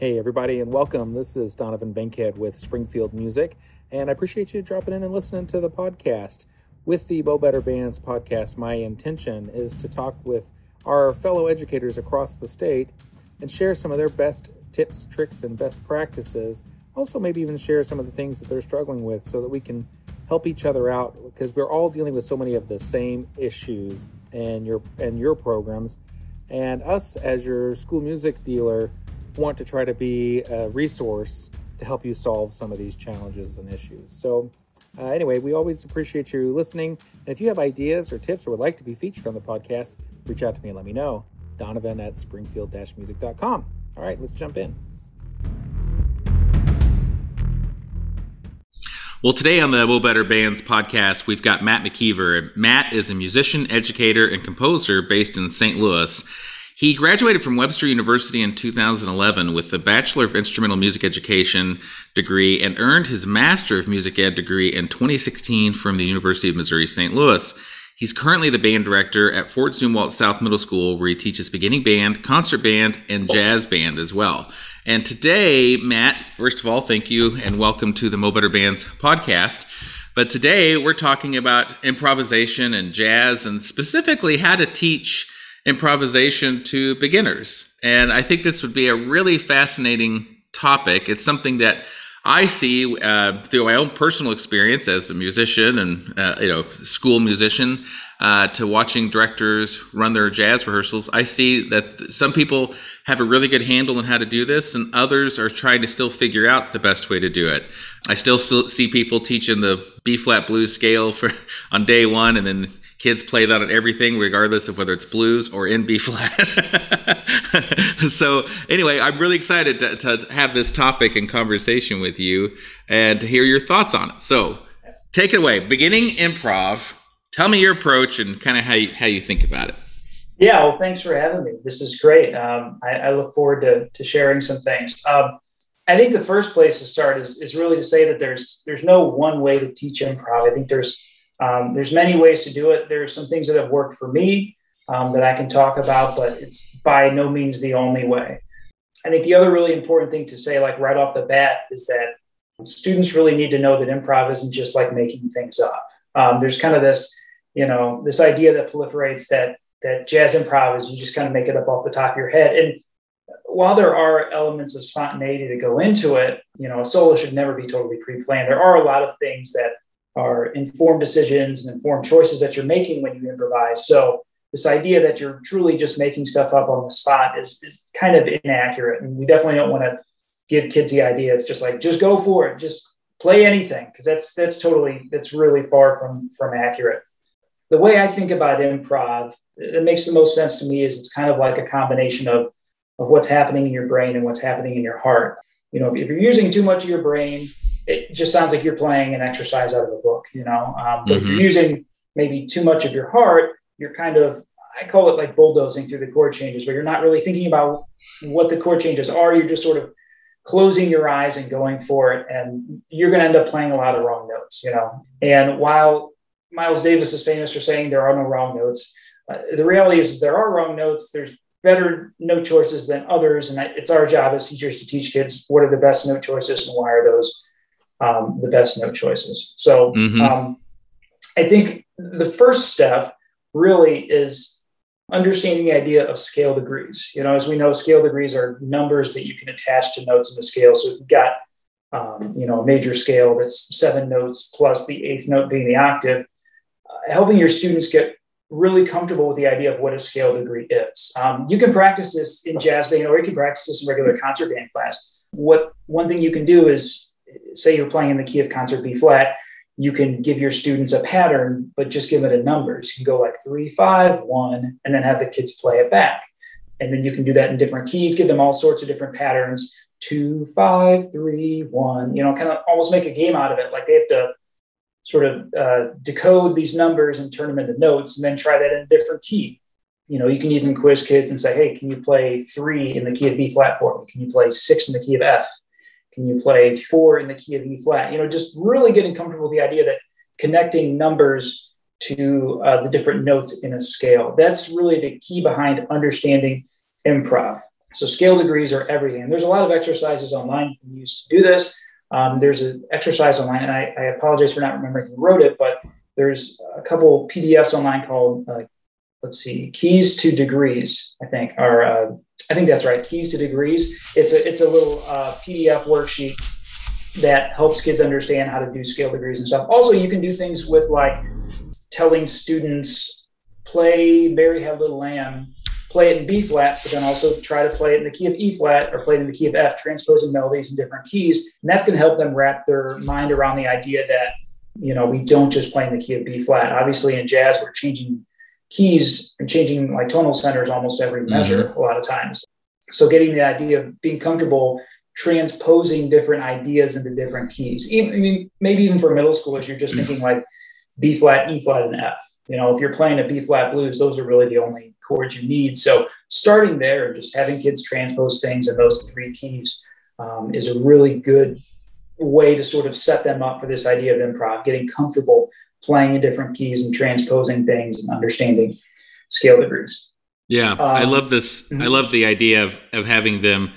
Hey, everybody, and welcome. This is Donovan Bankhead with Springfield Music, and I appreciate you dropping in and listening to the podcast. With the Mo Better Bands podcast, my intention is to talk with our fellow educators across the state and share some of their best tips, tricks, and best practices. Also, maybe even share some of the things that they're struggling with so that we can help each other out because we're all dealing with so many of the same issues and your and your programs and us as your school music dealer want to try to be a resource to help you solve some of these challenges and issues. So, uh, anyway, we always appreciate you listening. And if you have ideas or tips or would like to be featured on the podcast, reach out to me and let me know. Donovan at springfield music.com. All right, let's jump in. Well, today on the Will Better Bands podcast, we've got Matt McKeever. Matt is a musician, educator, and composer based in St. Louis. He graduated from Webster University in 2011 with a Bachelor of Instrumental Music Education degree and earned his Master of Music Ed degree in 2016 from the University of Missouri St. Louis. He's currently the band director at Fort Zumwalt South Middle School, where he teaches beginning band, concert band, and jazz band as well. And today, Matt, first of all, thank you and welcome to the Mo Better Bands podcast. But today we're talking about improvisation and jazz and specifically how to teach improvisation to beginners. And I think this would be a really fascinating topic. It's something that I see uh, through my own personal experience as a musician and uh, you know school musician uh, to watching directors run their jazz rehearsals. I see that some people have a really good handle on how to do this, and others are trying to still figure out the best way to do it. I still see people teaching the B flat blues scale for on day one, and then kids play that on everything, regardless of whether it's blues or in B flat. so, anyway, I'm really excited to, to, have this topic and conversation with you and to hear your thoughts on it. So, take it away. Beginning improv, tell me your approach and kind of how you, how you think about it. Yeah, well, thanks for having me. This is great. Um, I, I, look forward to, to sharing some things. Um, I think the first place to start is, is really to say that there's there's no one way to teach improv. I think there's um, there's many ways to do it. There's some things that have worked for me um, that I can talk about, but it's by no means the only way. I think the other really important thing to say, like right off the bat, is that students really need to know that improv isn't just like making things up. Um, there's kind of this, you know, this idea that proliferates that that jazz improv is you just kind of make it up off the top of your head. And while there are elements of spontaneity that go into it, you know, a solo should never be totally pre-planned. There are a lot of things that are informed decisions and informed choices that you're making when you improvise. So this idea that you're truly just making stuff up on the spot is, is kind of inaccurate. And we definitely don't want to give kids the idea it's just like just go for it, just play anything, because that's that's totally that's really far from from accurate. The way I think about improv, it makes the most sense to me is it's kind of like a combination of of what's happening in your brain and what's happening in your heart. You know, if, if you're using too much of your brain, it just sounds like you're playing an exercise out of a book, you know. Um, but mm-hmm. if you're mm-hmm. using maybe too much of your heart, you're kind of I call it like bulldozing through the chord changes, where you're not really thinking about what the chord changes are. You're just sort of closing your eyes and going for it, and you're going to end up playing a lot of wrong notes, you know. And while Miles Davis is famous for saying there are no wrong notes, uh, the reality is there are wrong notes. There's better note choices than others, and it's our job as teachers to teach kids what are the best note choices and why are those um, the best note choices. So mm-hmm. um, I think the first step really is understanding the idea of scale degrees. You know, as we know, scale degrees are numbers that you can attach to notes in the scale. So if you've got, um, you know, a major scale that's seven notes plus the eighth note being the octave, uh, helping your students get really comfortable with the idea of what a scale degree is. Um, you can practice this in jazz band or you can practice this in regular concert band class. What one thing you can do is say you're playing in the key of concert B flat, you can give your students a pattern, but just give it a numbers. You can go like three, five, one, and then have the kids play it back. And then you can do that in different keys, give them all sorts of different patterns two, five, three, one, you know, kind of almost make a game out of it. Like they have to sort of uh, decode these numbers and turn them into notes and then try that in a different key. You know, you can even quiz kids and say, hey, can you play three in the key of B flat for me? Can you play six in the key of F? Can you play four in the key of E flat? You know, just really getting comfortable with the idea that connecting numbers to uh, the different notes in a scale. That's really the key behind understanding improv. So scale degrees are everything. And there's a lot of exercises online you can use to do this. Um, there's an exercise online, and I, I, apologize for not remembering who wrote it, but there's a couple PDFs online called, uh, let's see, Keys to Degrees, I think, or uh, I think that's right, Keys to Degrees. It's a, it's a little uh, PDF worksheet that helps kids understand how to do scale degrees and stuff. Also, you can do things with like telling students, play Mary Had Little Lamb play it in B flat, but then also try to play it in the key of E flat or play it in the key of F, transposing melodies in different keys. And that's going to help them wrap their mind around the idea that, you know, we don't just play in the key of B flat. Obviously, in jazz, we're changing keys and changing like tonal centers almost every measure mm-hmm. a lot of times. So getting the idea of being comfortable transposing different ideas into different keys. Even I mean, maybe even for middle schoolers, you're just thinking like B flat, E flat, and F. You know, if you're playing a B flat blues, those are really the only chords you need. So starting there and just having kids transpose things in those three keys um, is a really good way to sort of set them up for this idea of improv, getting comfortable playing in different keys and transposing things and understanding scale degrees. Yeah, um, I love this. Mm-hmm. I love the idea of of having them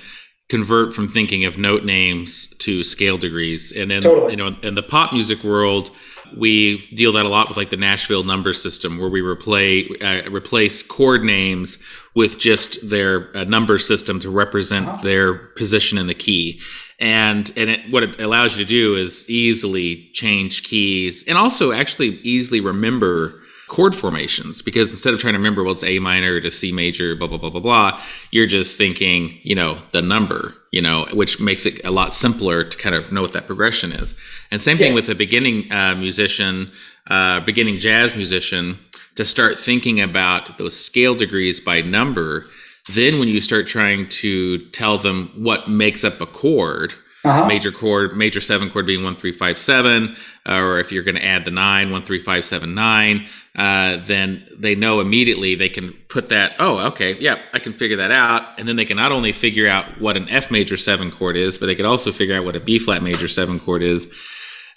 convert from thinking of note names to scale degrees, and then totally. you know, in the pop music world we deal that a lot with like the Nashville number system, where we replace uh, replace chord names with just their uh, number system to represent uh-huh. their position in the key. And and it, what it allows you to do is easily change keys, and also actually easily remember chord formations because instead of trying to remember well it's A minor to C major, blah blah blah blah blah, you're just thinking you know the number you know, which makes it a lot simpler to kind of know what that progression is. And same thing yeah. with a beginning uh, musician, uh, beginning jazz musician, to start thinking about those scale degrees by number. Then, when you start trying to tell them what makes up a chord, uh-huh. major chord, major seven chord being one three five seven, or if you're going to add the nine, one three five seven nine, uh, then they know immediately they can put that. Oh, okay, yeah, I can figure that out, and then they can not only figure out what an F major seven chord is, but they can also figure out what a B flat major seven chord is.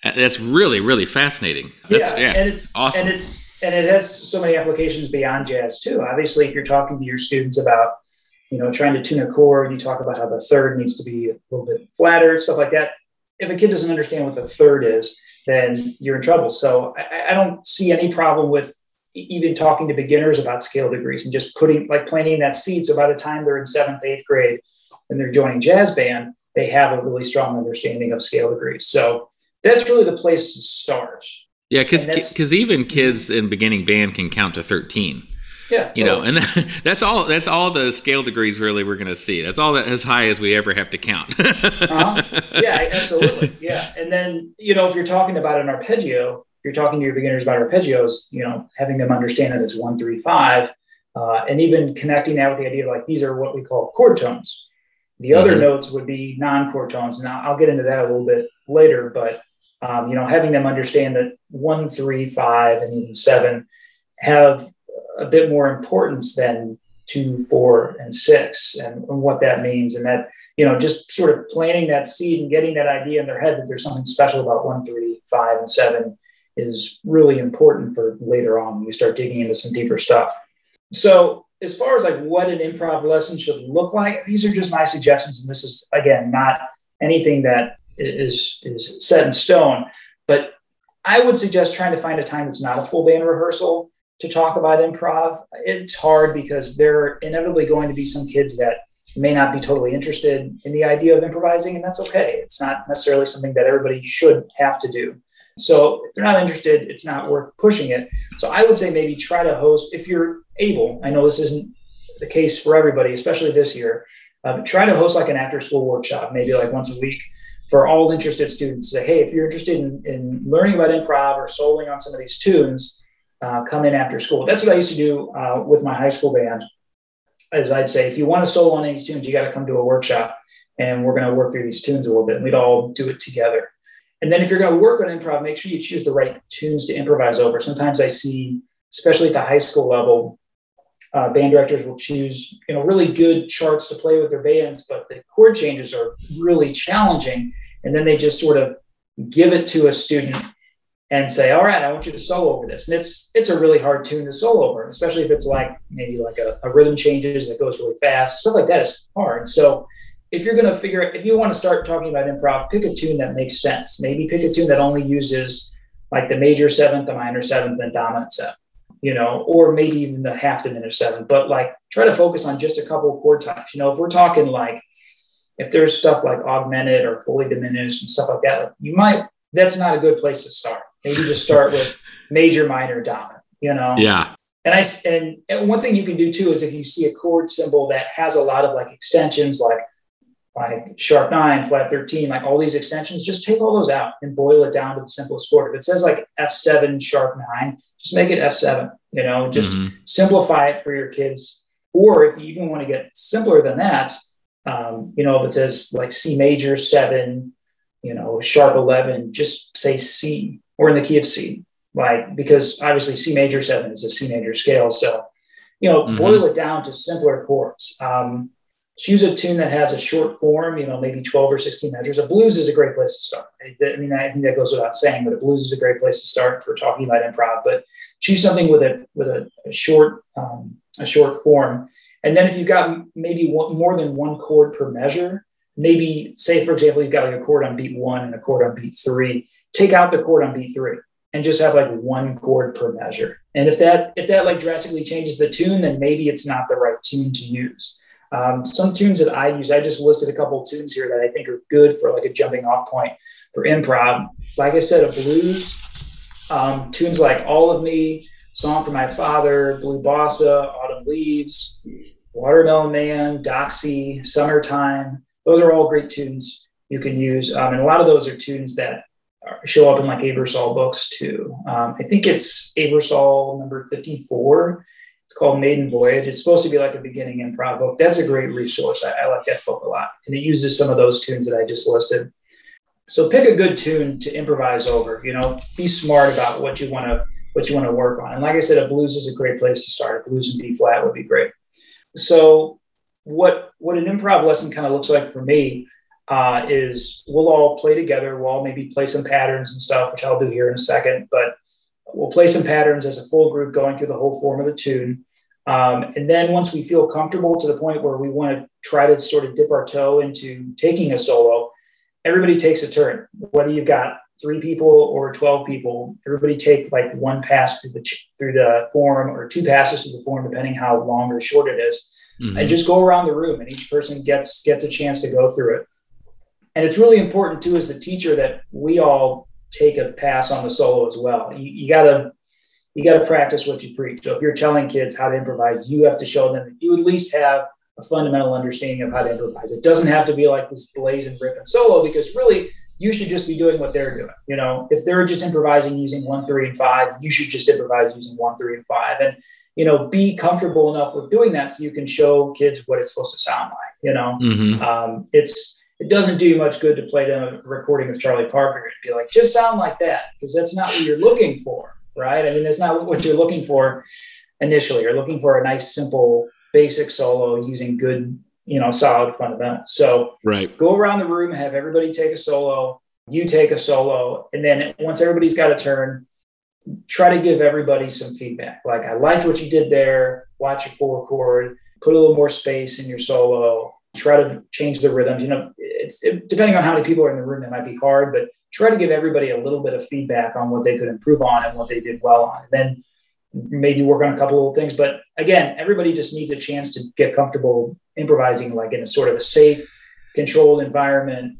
Uh, that's really really fascinating. That's, yeah, yeah, and it's awesome. And it's and it has so many applications beyond jazz too. Obviously, if you're talking to your students about you know, trying to tune a chord, you talk about how the third needs to be a little bit flatter, stuff like that. If a kid doesn't understand what the third is, then you're in trouble. So I, I don't see any problem with even talking to beginners about scale degrees and just putting like planting that seed. So by the time they're in seventh, eighth grade and they're joining jazz band, they have a really strong understanding of scale degrees. So that's really the place to start. Yeah, because because even kids in beginning band can count to thirteen. Yeah, you know, and that's all. That's all the scale degrees really we're going to see. That's all that as high as we ever have to count. uh-huh. Yeah, absolutely. Yeah, and then you know, if you're talking about an arpeggio, if you're talking to your beginners about arpeggios, you know, having them understand that it's one, three, five, uh, and even connecting that with the idea of like these are what we call chord tones. The other mm-hmm. notes would be non-chord tones. Now I'll get into that a little bit later, but um, you know, having them understand that one, three, five, and even seven have a bit more importance than two, four, and six, and, and what that means, and that you know, just sort of planting that seed and getting that idea in their head that there's something special about one, three, five, and seven is really important for later on when you start digging into some deeper stuff. So, as far as like what an improv lesson should look like, these are just my suggestions, and this is again not anything that is is set in stone. But I would suggest trying to find a time that's not a full band rehearsal to talk about improv. It's hard because there are inevitably going to be some kids that may not be totally interested in the idea of improvising, and that's okay. It's not necessarily something that everybody should have to do. So if they're not interested, it's not worth pushing it. So I would say maybe try to host if you're able. I know this isn't the case for everybody, especially this year. Uh, try to host like an after school workshop, maybe like once a week for all interested students. Say, hey, if you're interested in, in learning about improv or soloing on some of these tunes, uh, come in after school. That's what I used to do uh, with my high school band. As I'd say, if you want to solo on any tunes, you got to come to a workshop, and we're going to work through these tunes a little bit. And we'd all do it together. And then if you're going to work on improv, make sure you choose the right tunes to improvise over. Sometimes I see, especially at the high school level, uh, band directors will choose you know really good charts to play with their bands, but the chord changes are really challenging. And then they just sort of give it to a student and say, all right, I want you to solo over this. And it's it's a really hard tune to solo over, especially if it's like maybe like a, a rhythm changes that goes really fast. Stuff like that is hard. So if you're going to figure if you want to start talking about improv, pick a tune that makes sense. Maybe pick a tune that only uses like the major seventh, the minor seventh, and dominant seventh, you know, or maybe even the half diminished seven, But like try to focus on just a couple of chord types. You know, if we're talking like if there's stuff like augmented or fully diminished and stuff like that, like you might that's not a good place to start. Maybe just start with major, minor, dominant. You know. Yeah. And I and, and one thing you can do too is if you see a chord symbol that has a lot of like extensions, like like sharp nine, flat 13, like all these extensions, just take all those out and boil it down to the simplest chord. If it says like F7 sharp nine, just make it F7, you know, just mm-hmm. simplify it for your kids. Or if you even want to get simpler than that, um, you know, if it says like C major seven, you know, sharp 11, just say C or in the key of C, like, because obviously C major seven is a C major scale. So, you know, mm-hmm. boil it down to simpler chords. Um, choose a tune that has a short form, you know, maybe 12 or 16 measures. A blues is a great place to start. I mean, I think that goes without saying, but a blues is a great place to start for talking about improv. But choose something with a with a, a short um, a short form, and then if you've got maybe one, more than one chord per measure, maybe say for example you've got like a chord on beat one and a chord on beat three. Take out the chord on beat three and just have like one chord per measure. And if that if that like drastically changes the tune, then maybe it's not the right tune to use. Um, some tunes that I use, I just listed a couple of tunes here that I think are good for like a jumping off point for improv. Like I said, a blues, um, tunes like All of Me, Song for My Father, Blue Bossa, Autumn Leaves, Watermelon Man, Doxy, Summertime. Those are all great tunes you can use. Um, and a lot of those are tunes that show up in like Aebersold books too. Um, I think it's Aebersold number 54 it's called Maiden Voyage. It's supposed to be like a beginning improv book. That's a great resource. I, I like that book a lot. And it uses some of those tunes that I just listed. So pick a good tune to improvise over. You know, be smart about what you want to what you want to work on. And like I said, a blues is a great place to start. A blues in B flat would be great. So what what an improv lesson kind of looks like for me uh, is we'll all play together. We'll all maybe play some patterns and stuff, which I'll do here in a second. But We'll play some patterns as a full group going through the whole form of the tune. Um, and then once we feel comfortable to the point where we want to try to sort of dip our toe into taking a solo, everybody takes a turn. Whether you've got three people or 12 people, everybody take like one pass through the, through the form or two passes through the form, depending how long or short it is, mm-hmm. and just go around the room and each person gets, gets a chance to go through it. And it's really important too, as a teacher that we all take a pass on the solo as well. You, you gotta you gotta practice what you preach. So if you're telling kids how to improvise, you have to show them that you at least have a fundamental understanding of how to improvise. It doesn't have to be like this blazing rip and solo because really you should just be doing what they're doing. You know, if they're just improvising using one, three, and five, you should just improvise using one, three, and five. And you know, be comfortable enough with doing that so you can show kids what it's supposed to sound like. You know, mm-hmm. um, it's it doesn't do you much good to play them a recording of Charlie Parker and be like, just sound like that, because that's not what you're looking for, right? I mean, that's not what you're looking for initially. You're looking for a nice, simple, basic solo using good, you know, solid fundamentals. So right. go around the room, have everybody take a solo, you take a solo, and then once everybody's got a turn, try to give everybody some feedback. Like, I liked what you did there, watch your four chord, put a little more space in your solo, try to change the rhythms. You know, it's it, depending on how many people are in the room, it might be hard, but try to give everybody a little bit of feedback on what they could improve on and what they did well on. And then maybe work on a couple little things. But again, everybody just needs a chance to get comfortable improvising, like in a sort of a safe, controlled environment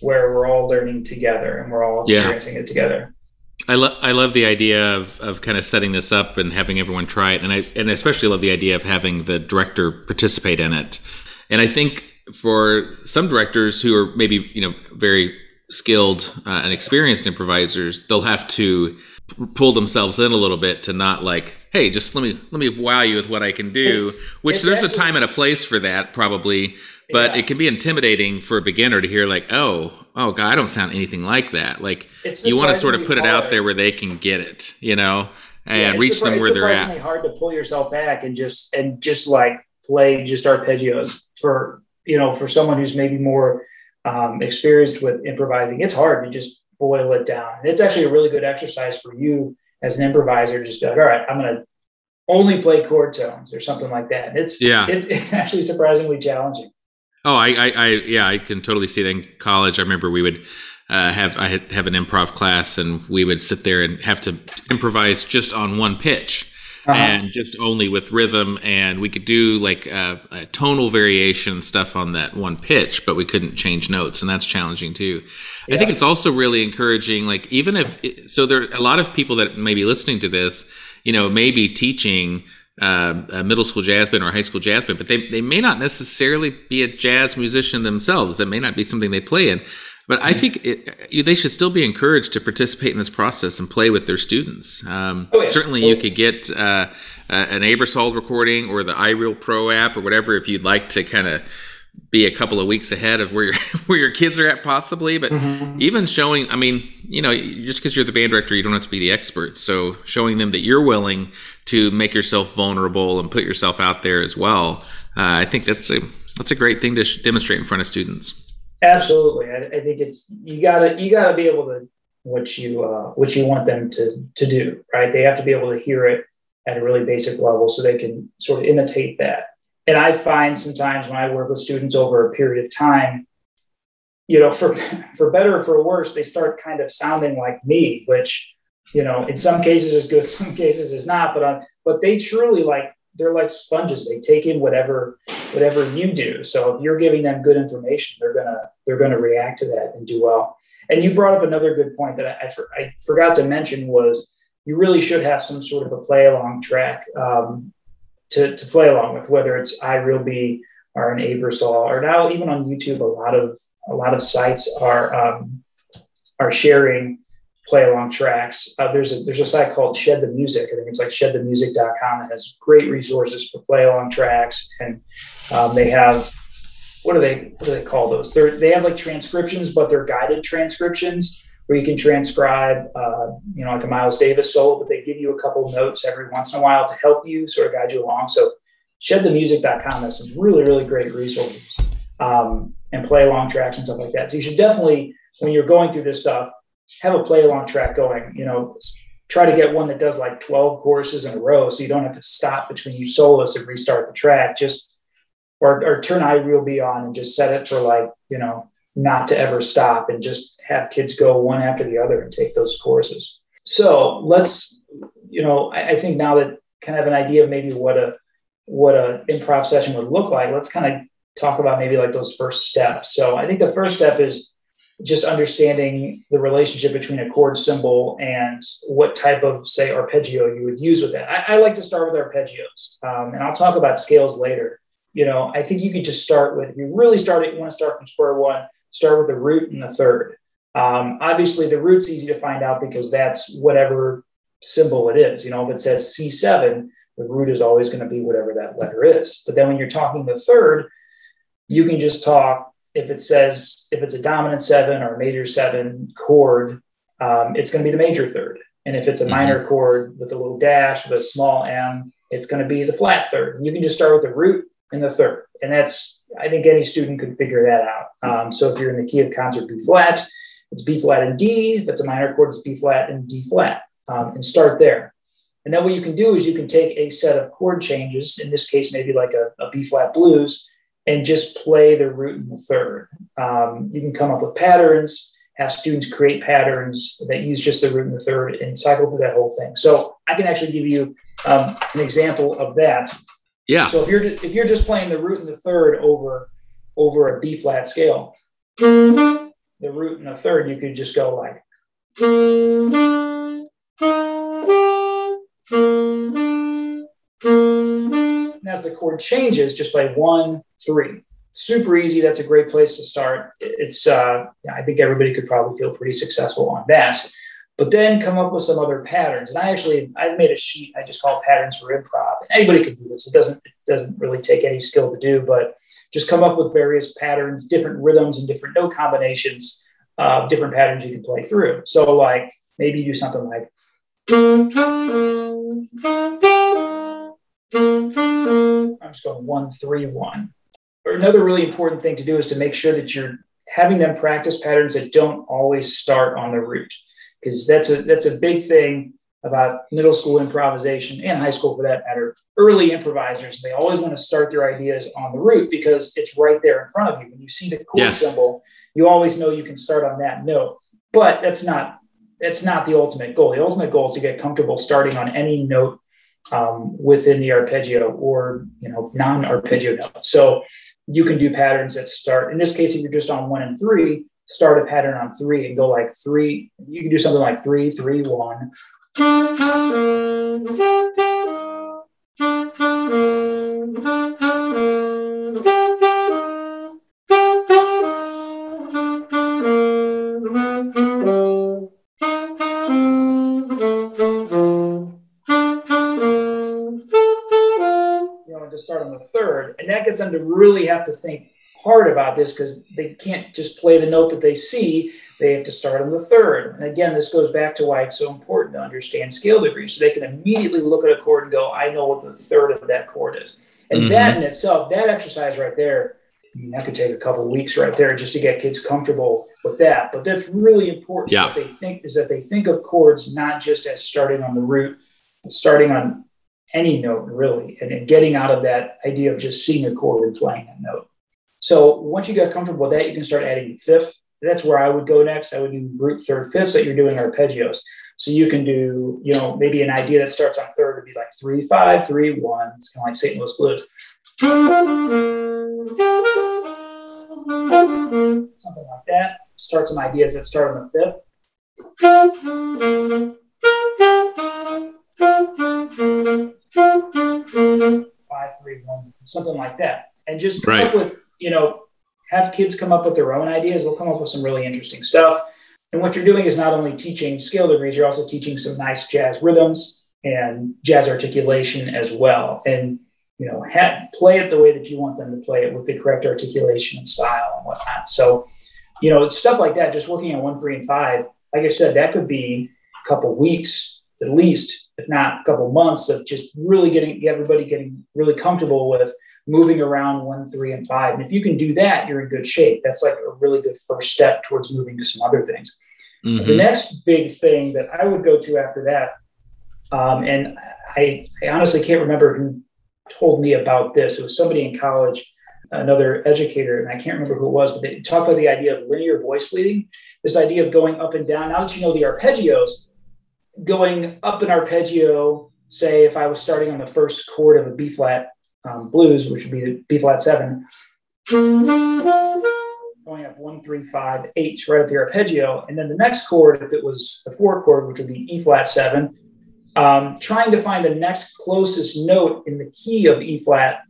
where we're all learning together and we're all experiencing yeah. it together. I love I love the idea of, of kind of setting this up and having everyone try it, and I and I especially love the idea of having the director participate in it. And I think for some directors who are maybe you know very skilled uh, and experienced improvisers, they'll have to pull themselves in a little bit to not like hey just let me let me wow you with what i can do it's, which it's there's actually, a time and a place for that probably but yeah. it can be intimidating for a beginner to hear like oh oh god i don't sound anything like that like you want to sort of put hard. it out there where they can get it you know and yeah, reach them where they're at it's hard to pull yourself back and just and just like play just arpeggios for you know, for someone who's maybe more um, experienced with improvising, it's hard to just boil it down. And it's actually a really good exercise for you as an improviser. Just be like, all right, I'm going to only play chord tones or something like that. And it's yeah, it, it's actually surprisingly challenging. Oh, I, I, I, yeah, I can totally see that in college. I remember we would uh, have I had have an improv class, and we would sit there and have to improvise just on one pitch. Uh-huh. and just only with rhythm and we could do like uh, a tonal variation stuff on that one pitch but we couldn't change notes and that's challenging too yeah. i think it's also really encouraging like even if it, so there are a lot of people that may be listening to this you know may be teaching uh, a middle school jazz band or a high school jazz band, but they, they may not necessarily be a jazz musician themselves. That may not be something they play in. But I think it, they should still be encouraged to participate in this process and play with their students. Um, oh, yeah. Certainly, you could get uh, an Aebersold recording or the iReal Pro app or whatever if you'd like to kind of be a couple of weeks ahead of where your where your kids are at possibly but mm-hmm. even showing i mean you know just because you're the band director you don't have to be the expert so showing them that you're willing to make yourself vulnerable and put yourself out there as well uh, i think that's a that's a great thing to sh- demonstrate in front of students Absolutely, I, I, think it's you gotta you gotta be able to what you uh, what you want them to to do, right? They have to be able to hear it at a really basic level so they can sort of imitate that. And I find sometimes when I work with students over a period of time, you know, for for better or for worse, they start kind of sounding like me, which you know, in some cases is good, some cases is not. But uh, but they truly like they're like sponges. They take in whatever whatever you do. So if you're giving them good information, they're gonna they're gonna react to that and do well. And you brought up another good point that I, I, for, I forgot to mention was you really should have some sort of a play along track um, to, to play along with, whether it's iRealB or an Aebersold or now even on YouTube, a lot of a lot of sites are um, are sharing play along tracks. Uh, there's a there's a site called Shed the Music. I think it's like shedthemusic.com that has great resources for play along tracks, and um, they have what do they what do they call those? They they have like transcriptions, but they're guided transcriptions where you can transcribe, uh, you know, like a Miles Davis solo, but they give you a couple notes every once in a while to help you sort of guide you along. So shedthemusic.com has some really really great resources um, and play along tracks and stuff like that. So you should definitely when you're going through this stuff have a play along track going. You know, try to get one that does like 12 choruses in a row so you don't have to stop between each solos and restart the track. Just or, or turn iRealB on and just set it for like, you know, not to ever stop and just have kids go one after the other and take those choruses. So let's, you know, I, I think now that kind of an idea of maybe what a what a improv session would look like, let's kind of talk about maybe like those first steps. So I think the first step is just understanding the relationship between a chord symbol and what type of, say, arpeggio you would use with that. I, I like to start with arpeggios, um, and I'll talk about scales later. You know, I think you could just start with, if you really start it, you want to start from square one, start with the root and the third. Um, obviously, the root's easy to find out because that's whatever symbol it is. You know, if it says C7, the root is always going to be whatever that letter is. But then when you're talking the third, you can just talk if it says if it's a dominant seven or a major seven chord, um, it's going to be the major third. And if it's a mm-hmm. minor chord with a little dash with a small m, it's going to be the flat third. You can just start with the root and the third, and that's I think any student could figure that out. Um, so if you're in the key of concert B flat, it's B flat and D. If it's a minor chord, it's B flat and D flat, um, and start there. And then what you can do is you can take a set of chord changes, in this case, maybe like a, a B flat blues, and just play the root and the third. Um, you can come up with patterns, have students create patterns that use just the root and the third and cycle through that whole thing. So I can actually give you um, an example of that. Yeah. So if you're if you're just playing the root and the third over over a B flat scale, the root and the third, you could just go like. As the chord changes, just play one, three. Super easy. That's a great place to start. It's, uh, I think everybody could probably feel pretty successful on that. But then come up with some other patterns. And I actually, I made a sheet. I just call patterns for improv. Anybody can do this. It doesn't, it doesn't really take any skill to do, but just come up with various patterns, different rhythms and different note combinations, uh, different patterns you can play through. So like maybe you do something like I'm just going one, three, one. Or another really important thing to do is to make sure that you're having them practice patterns that don't always start on the root, because that's a that's a big thing about middle school improvisation and high school for that matter. Early improvisers, they always want to start their ideas on the root because it's right there in front of you. When you see the chord yes. symbol, you always know you can start on that note. But that's not that's not the ultimate goal. The ultimate goal is to get comfortable starting on any note um, within the arpeggio or you know non-arpeggio notes. So you can do patterns that start. In this case, if you're just on one and three, start a pattern on three and go like three. You can do something like three, three, one. that gets them to really have to think hard about this because they can't just play the note that they see. They have to start on the third. And again, this goes back to why it's so important to understand scale degrees. So they can immediately look at a chord and go, I know what the third of that chord is. And mm-hmm. that in itself, that exercise right there, I mean, that could take a couple weeks right there just to get kids comfortable with that. But that's really important. Yeah. What they think is that they think of chords not just as starting on the root, but starting on any note really, and, and getting out of that idea of just seeing a chord and playing that note. So once you get comfortable with that, you can start adding fifth. That's where I would go next. I would do root third, fifths that you're doing arpeggios. So you can do, you know, maybe an idea that starts on third would be like three, five, three, one. It's kind of like St. Louis blues. Something like that. Start some ideas that start on the fifth five, three, one, something like that. And just come right. up with, you know, have kids come up with their own ideas. They'll come up with some really interesting stuff. And what you're doing is not only teaching scale degrees, you're also teaching some nice jazz rhythms and jazz articulation as well. And you know, have, play it the way that you want them to play it with the correct articulation and style and whatnot. So, you know, stuff like that. Just working on one, three, and five. Like I said, that could be a couple weeks at least if not a couple months of just really getting everybody getting really comfortable with moving around one, three, and five. And if you can do that, you're in good shape. That's like a really good first step towards moving to some other things. Mm-hmm. The next big thing that I would go to after that, um, and I, I honestly can't remember who told me about this. It was somebody in college, another educator, and I can't remember who it was, but they talked about the idea of linear voice leading, this idea of going up and down. Now that you know the arpeggios, going up an arpeggio, say if I was starting on the first chord of a B flat um, blues, which would be the B flat seven, going up one, three, five, eight, right at the arpeggio. And then the next chord, if it was the four chord, which would be E flat seven, um, trying to find the next closest note in the key of E flat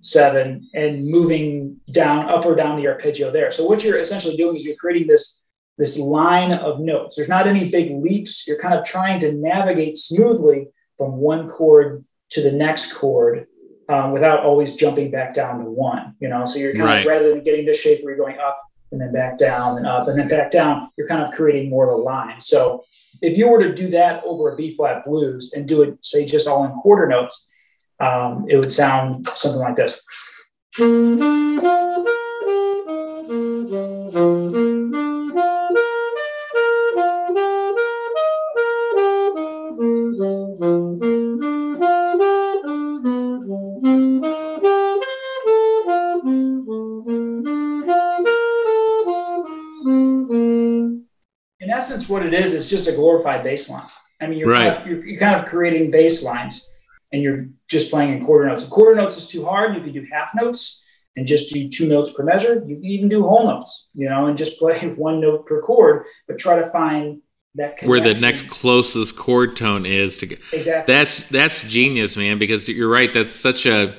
seven and moving down, up or down the arpeggio there. So what you're essentially doing is you're creating this this line of notes. There's not any big leaps. You're kind of trying to navigate smoothly from one chord to the next chord um, without always jumping back down to one. You know, so you're kind right. of rather than getting this shape where you're going up and then back down and up and then back down, you're kind of creating more of a line. So if you were to do that over a B flat blues and do it, say, just all in quarter notes, um, it would sound something like this. It is, is just a glorified bass line. I mean, you're, right. kind of, you're, you're, kind of creating bass lines and you're just playing in quarter notes. If quarter notes is too hard, you can do half notes and just do two notes per measure. You can even do whole notes, you know, and just play one note per chord, but try to find that where the next closest chord tone is to exactly that's that's genius man because you're right that's such a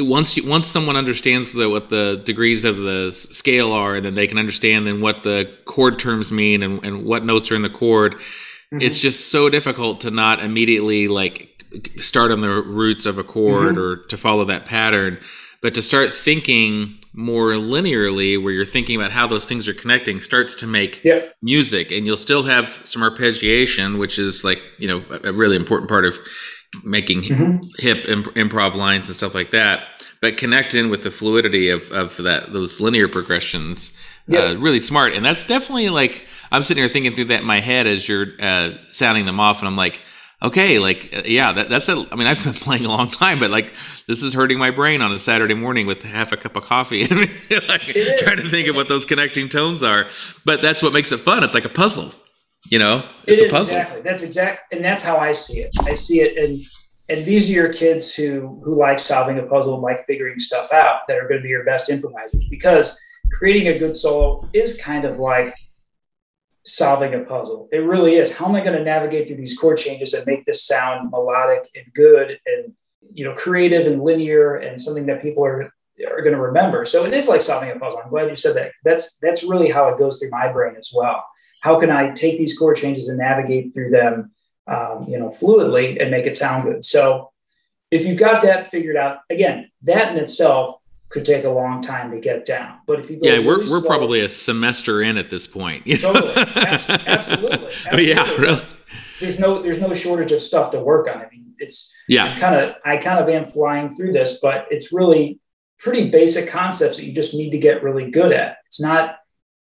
once you, once someone understands the, what the degrees of the scale are, then they can understand then what the chord tones mean and, and what notes are in the chord. Mm-hmm. It's just so difficult to not immediately like start on the roots of a chord mm-hmm. or to follow that pattern, but to start thinking more linearly, where you're thinking about how those things are connecting, starts to make yep. music, and you'll still have some arpeggiation, which is like you know a really important part of making mm-hmm. hip imp- improv lines and stuff like that. But connecting with the fluidity of, of that those linear progressions, uh, really smart. And that's definitely like I'm sitting here thinking through that in my head as you're uh, sounding them off, and I'm like, okay, like uh, yeah, that, that's a. I mean, I've been playing a long time, but like this is hurting my brain on a Saturday morning with half a cup of coffee, and like trying to think of what those connecting tones are. But that's what makes it fun. It's like a puzzle. You know, it's it a puzzle. Exactly. That's exact, and that's how I see it. I see it, and and these are your kids who who like solving a puzzle and like figuring stuff out that are going to be your best improvisers because creating a good solo is kind of like solving a puzzle. It really is. How am I going to navigate through these chord changes and make this sound melodic and good and you know creative and linear and something that people are are going to remember. So it is like solving a puzzle. I'm glad you said that. That's that's really how it goes through my brain as well how can I take these chord changes and navigate through them, um, you know, fluidly and make it sound good? So if you've got that figured out, again, that in itself could take a long time to get down. But if you yeah, we're slow, we're probably a semester in at this point. You know? Totally, absolutely, absolutely. Yeah, really. There's no there's no shortage of stuff to work on. I mean, it's yeah. Kind of I kind of am flying through this, but it's really pretty basic concepts that you just need to get really good at. It's not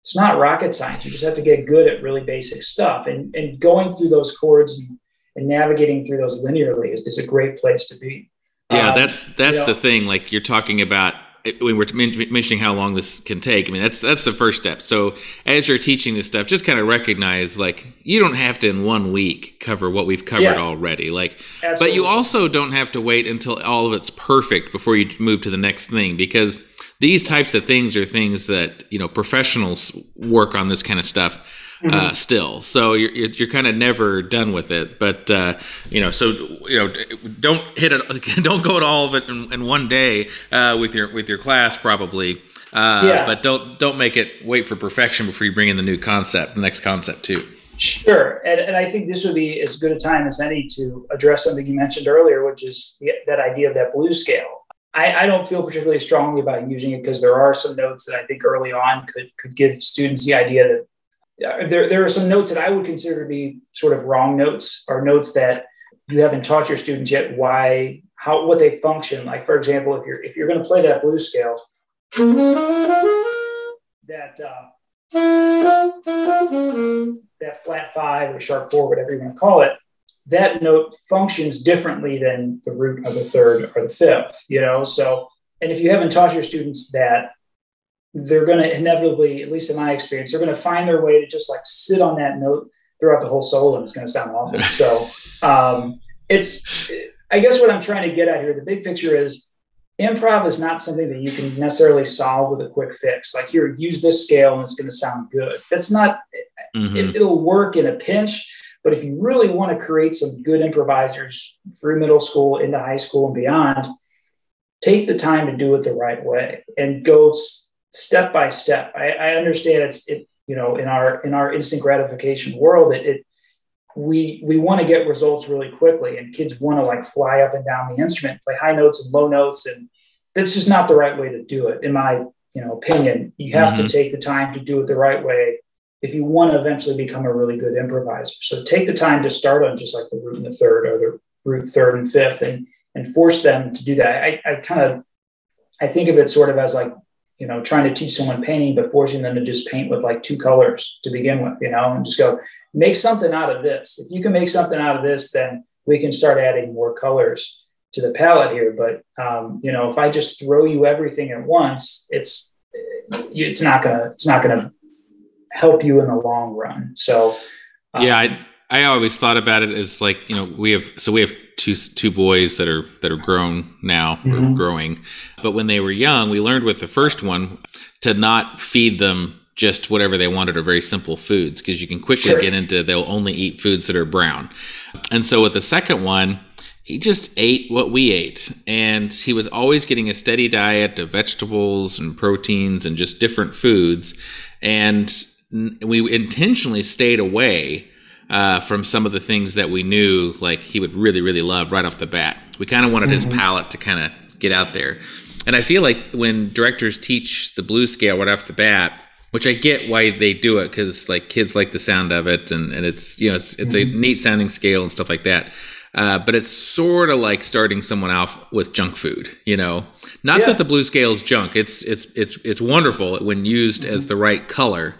it's not rocket science. You just have to get good at really basic stuff. And, and going through those chords and, and navigating through those linearly is, is a great place to be. Yeah, um, that's that's you know, the thing. Like you're talking about when we're mentioning how long this can take. I mean, that's that's the first step. So as you're teaching this stuff, just kind of recognize like you don't have to in one week cover what we've covered yeah, already. Like, absolutely. but you also don't have to wait until all of it's perfect before you move to the next thing because these types of things are things that you know professionals work on this kind of stuff uh, mm-hmm. still. So you're you're kind of never done with it. But uh, you know, so you know, don't hit it. Don't go to all of it in, in one day uh, with your with your class probably. Uh, yeah. But don't don't make it wait for perfection before you bring in the new concept, the next concept too. Sure, and, and I think this would be as good a time as any to address something you mentioned earlier, which is that idea of that blue scale. I, I, don't feel particularly strongly about using it because there are some notes that I think early on could could give students the idea that there, there are some notes that I would consider to be sort of wrong notes or notes that you haven't taught your students yet why how what they function. Like for example, if you're if you're going to play that blues scale, that uh, that flat five or sharp four, whatever you want to call it, that note functions differently than the root of the third or the fifth, you know? So, and if you haven't taught your students that, they're going to inevitably, at least in my experience, they're going to find their way to just like sit on that note throughout the whole solo and it's going to sound awful. So, um, it's, I guess what I'm trying to get at here, the big picture is improv is not something that you can necessarily solve with a quick fix. Like here, use this scale and it's going to sound good. That's not, mm-hmm. it, it'll work in a pinch but if you really want to create some good improvisers through middle school into high school and beyond, take the time to do it the right way and go step by step. I, I understand it's it, you know, in our in our instant gratification world, it, it we we want to get results really quickly and kids want to like fly up and down the instrument play high notes and low notes and that's just not the right way to do it in my you know opinion you have mm-hmm. to take the time to do it the right way if you want to eventually become a really good improviser. So take the time to start on just like the root and the third or the root third and fifth and and force them to do that. I, I kind of I think of it sort of as like, you know, trying to teach someone painting, but forcing them to just paint with like two colors to begin with, you know, and just go make something out of this. If you can make something out of this, then we can start adding more colors to the palette here. But um, you know, if I just throw you everything at once, it's it's not gonna it's not gonna help you in the long run. So, um, yeah, I I always thought about it as like you know we have so we have two two boys that are that are grown now mm-hmm. or growing, but when they were young, we learned with the first one to not feed them just whatever they wanted or very simple foods because you can quickly sure. get into they'll only eat foods that are brown. And so with the second one, he just ate what we ate and he was always getting a steady diet of vegetables and proteins and just different foods and we intentionally stayed away uh, from some of the things that we knew like he would really really love right off the bat. We kind of wanted mm-hmm. his palate to kind of get out there, and I feel like when directors teach the blues scale right off the bat, which I get why they do it because like kids like the sound of it, and, and it's you know it's it's mm-hmm. a neat sounding scale and stuff like that. Uh, but it's sort of like starting someone off with junk food, you know. Not Yeah. that the blue scale is junk; it's it's it's it's wonderful when used as the right color.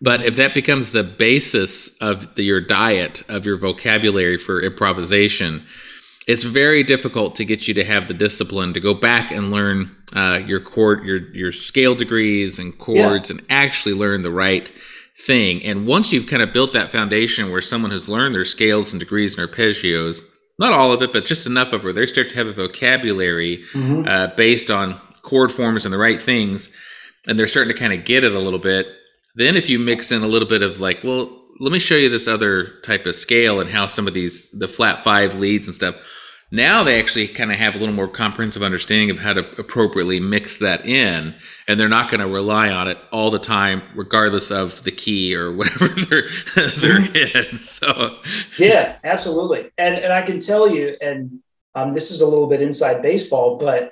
But if that becomes the basis of the, your diet, of your vocabulary for improvisation, it's very difficult to get you to have the discipline to go back and learn uh, your chord, your your scale degrees and chords, and actually learn the right thing. And once you've kind of built that foundation where someone has learned their scales and degrees and arpeggios, not all of it, but just enough of where they start to have a vocabulary Mhm. uh, based on chord forms and the right things, and they're starting to kind of get it a little bit. Then, if you mix in a little bit of like, well, let me show you this other type of scale and how some of these the flat five leads and stuff. Now they actually kind of have a little more comprehensive understanding of how to appropriately mix that in, and they're not going to rely on it all the time, regardless of the key or whatever they're they're in. So, Yeah, absolutely. And and I can tell you, and um, this is a little bit inside baseball, but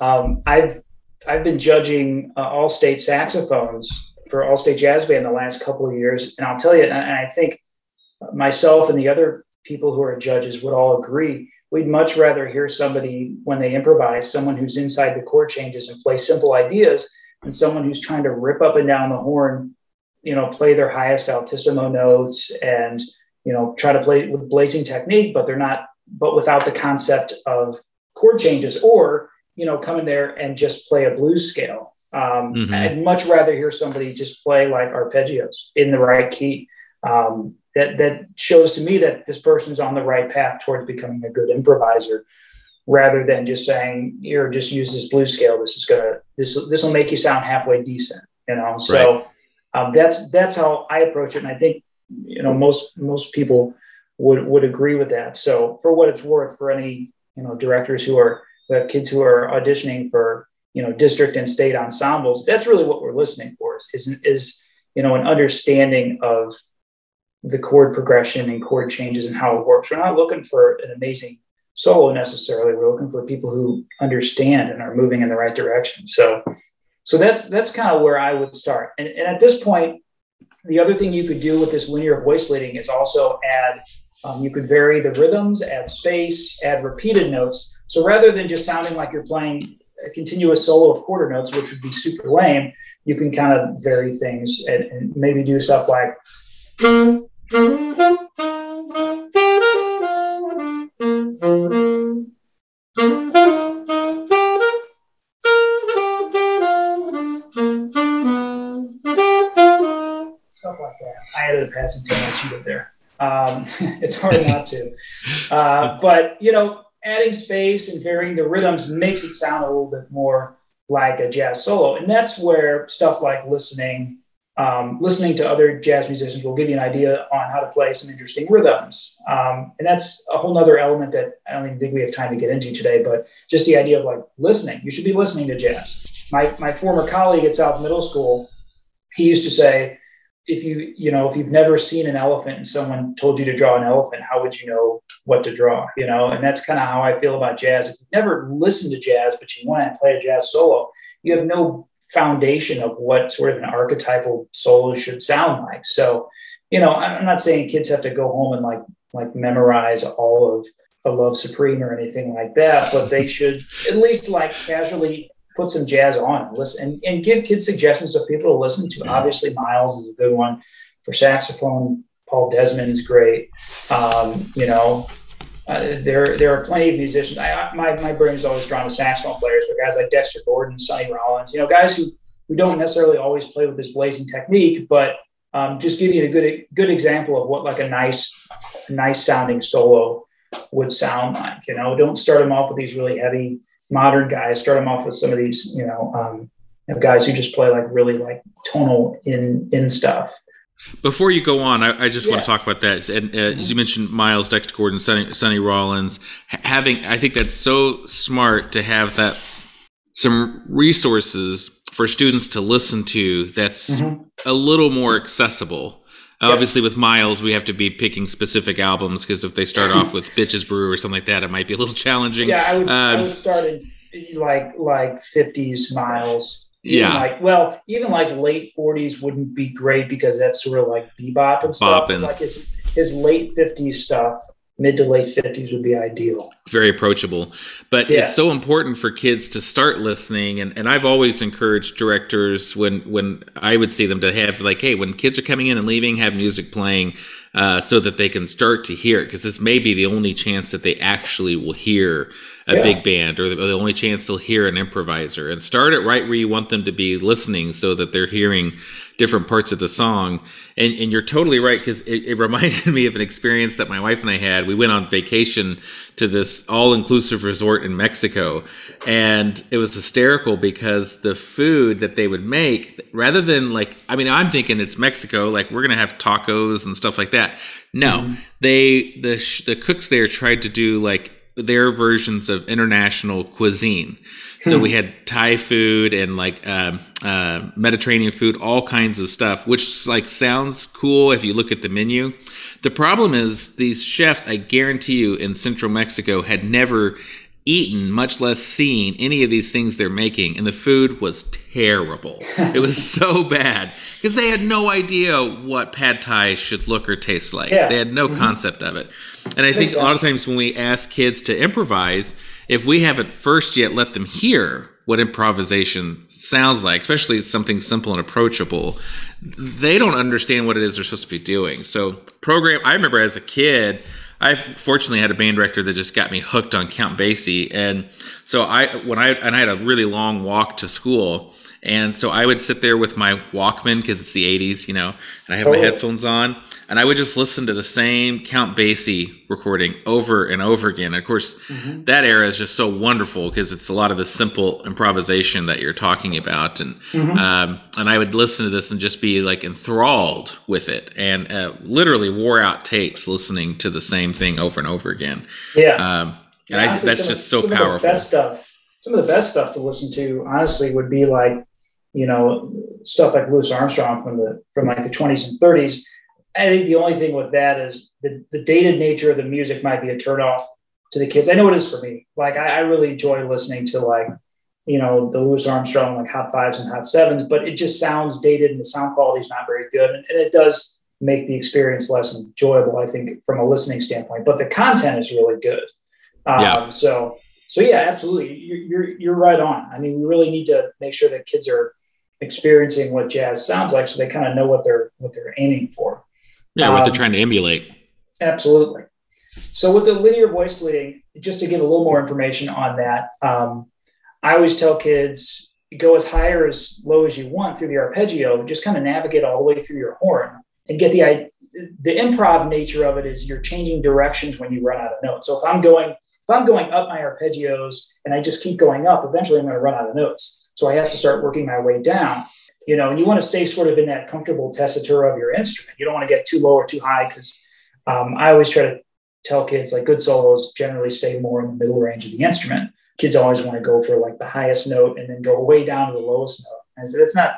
um, I've I've been judging uh, all state saxophones for all state jazz band the last couple of years, and I'll tell you, and I think myself and the other people who are judges would all agree. We'd much rather hear somebody when they improvise, someone who's inside the chord changes and play simple ideas, than someone who's trying to rip up and down the horn, you know, play their highest altissimo notes and you know try to play with blazing technique but they're not but without the concept of chord changes or you know come in there and just play a blues scale um, Mhm. i'd much rather hear somebody just play like arpeggios in the right key. Um, that that shows to me that this person's on the right path towards becoming a good improviser rather than just saying here just use this blue scale. This is gonna this this will make you sound halfway decent you know? So um, that's that's how i approach it and i think you know most most people would would agree with that. So for what it's worth for any you know directors who are who have kids who are auditioning for you know district and state ensembles that's really what we're listening for is is, is you know an understanding of the chord progression and chord changes and how it works. We're not looking for an amazing solo necessarily. We're looking for people who understand and are moving in the right direction. So so that's that's kind of where i would start. And, and at this point the other thing you could do with this linear voice leading is also add um, you could vary the rhythms add space add repeated notes. So rather than just sounding like you're playing a continuous solo of quarter notes which would be super lame you can kind of vary things and, and maybe do stuff like stuff like that. I added a passing tone. I cheated there. Um, it's hard not to. Uh, but, you know, adding space and varying the rhythms makes it sound a little bit more like a jazz solo. And that's where stuff like listening, um, listening to other jazz musicians will give you an idea on how to play some interesting rhythms. Um, and that's a whole nother element that I don't even think we have time to get into today, but just the idea of like listening. You should be listening to jazz. My, my former colleague at South Middle School, he used to say, if you you know if you've never seen an elephant and someone told you to draw an elephant how would you know what to draw you know? And that's kind of how i feel about jazz. If you've never listened to jazz but you want to play a jazz solo you have no foundation of what sort of an archetypal solo should sound like. So you know i'm not saying kids have to go home and like like memorize all of a love supreme or anything like that but they should at least like casually put some jazz on and listen and, and give kids suggestions of people to listen to. Obviously, Miles is a good one for saxophone. Paul Desmond is great. Um, you know, uh, there there are plenty of musicians. I, my my brain is always drawn to saxophone players, but guys like Dexter Gordon, Sonny Rollins, you know, guys who who don't necessarily always play with this blazing technique, but um, just give you a good good example of what like a nice nice sounding solo would sound like. You know, don't start them off with these really heavy modern guys. Start them off with some of these, you know, um, you know, guys who just play like really like tonal in in stuff. Before you go on, I, I just want to talk about that. And uh, as you mentioned, Miles, Dexter Gordon, Sonny, Sonny Rollins, having I think that's so smart to have that some resources for students to listen to. That's Mhm. a little more accessible. Yeah. Obviously, with Miles, we have to be picking specific albums because if they start off with Bitches Brew or something like that, it might be a little challenging. Yeah, I would I Um, would start in like like fifties miles. Even Yeah. Like well, even like late forties wouldn't be great because that's sort of like bebop and stuff. Bop and- Like his his late fifties stuff mid to late 50s would be ideal. It's very approachable. But yeah. it's so important for kids to start listening. And, and I've always encouraged directors when, when I would see them to have, like, hey, when kids are coming in and leaving, have music playing uh, so that they can start to hear it. Because this may be the only chance that they actually will hear a yeah. big band or the, or the only chance they'll hear an improviser. And start it right where you want them to be listening so that they're hearing different parts of the song. And, and you're totally right because it, it, reminded me of an experience that my wife and I had. We went on vacation to this all inclusive resort in Mexico. And it was hysterical because the food that they would make, rather than like, I mean, I'm thinking it's Mexico, like we're going to have tacos and stuff like that. No, mm-hmm. they, the, the cooks there tried to do like their versions of international cuisine. So hmm. we had Thai food and like uh, uh, Mediterranean food, all kinds of stuff, which like sounds cool if you look at the menu. The problem is these chefs, I guarantee you, in Central Mexico had never eaten, much less seen any of these things they're making, and the food was terrible. it was so bad because they had no idea what pad thai should look or taste like. Yeah. They had no mm-hmm. concept of it. And I think a lot of times when we ask kids to improvise, if we haven't first yet let them hear what improvisation sounds like, especially something simple and approachable, they don't understand what it is they're supposed to be doing. So, program, I remember as a kid, I fortunately had a band director that just got me hooked on Count Basie, and so I when I and I had a really long walk to school, and so I would sit there with my Walkman because it's the 80s, you know, and I have oh. my headphones on, and I would just listen to the same Count Basie recording over and over again. And of course, mm-hmm. that era is just so wonderful because it's a lot of the simple improvisation that you're talking about, and mm-hmm. um, and I would listen to this and just be like enthralled with it, and uh, literally wore out tapes listening to the same thing over and over again. Yeah, um, and I, that's just so powerful. best stuff. Some of the best stuff to listen to, honestly, would be like you know, stuff like Louis Armstrong from the from like the 20s and 30s. I think the only thing with that is the, the dated nature of the music might be a turnoff to the kids. I know it is for me. Like I, I really enjoy listening to like, you know, the Louis Armstrong like hot fives and hot sevens, but it just sounds dated and the sound quality is not very good. And, and it does make the experience less enjoyable, I think, from a listening standpoint. But the content is really good. Um, yeah. So so yeah, absolutely. You're, you're, you're right on. I mean, we really need to make sure that kids are experiencing what jazz sounds like, so they kind of know what they're what they're aiming for. Yeah, what um, they're trying to emulate. Absolutely. So with the linear voice leading, just to give a little more information on that, um, I always tell kids go as high or as low as you want through the arpeggio. Just kind of navigate all the way through your horn and get the the improv nature of it is you're changing directions when you run out of notes. So if I'm going if I'm going up my arpeggios and I just keep going up, eventually I'm going to run out of notes. So I have to start working my way down. You know, and you want to stay sort of in that comfortable tessitura of your instrument. You don't want to get too low or too high because um, I always try to tell kids like good solos generally stay more in the middle range of the instrument. Kids always want to go for like the highest note and then go way down to the lowest note. And so that's not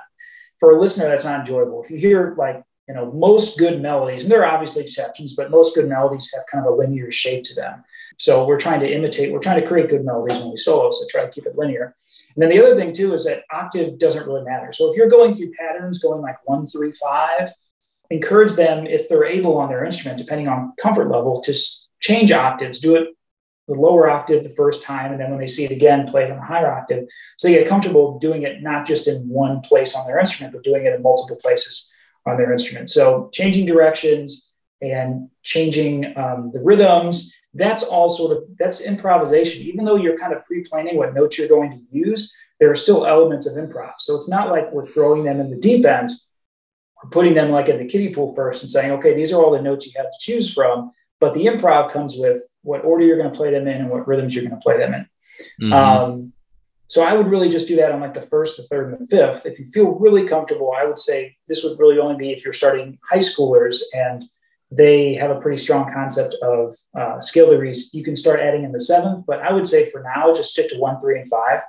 for a listener, that's not enjoyable. If you hear like, you know, most good melodies, and there are obviously exceptions, but most good melodies have kind of a linear shape to them. So we're trying to imitate, we're trying to create good melodies when we solo, so try to keep it linear. And then the other thing too is that octave doesn't really matter. So if you're going through patterns going like one, three, five, encourage them if they're able on their instrument, depending on comfort level, to change octaves. Do it the lower octave the first time, and then when they see it again, play it on a higher octave. So they get comfortable doing it not just in one place on their instrument, but doing it in multiple places on their instrument. So changing directions and changing um, the rhythms that's all sort of that's improvisation. Even though you're kind of pre-planning what notes you're going to use there are still elements of improv. So it's not like we're throwing them in the deep end we're putting them like in the kiddie pool first and saying okay these are all the notes you have to choose from. But the improv comes with what order you're going to play them in and what rhythms you're going to play them in. Mm-hmm. um, so i would really just do that on like the first the third and the fifth. If you feel really comfortable i would say this would really only be if you're starting high schoolers and they have a pretty strong concept of uh, scale degrees. You can start adding in the seventh, but I would say for now, just stick to one, three, and five.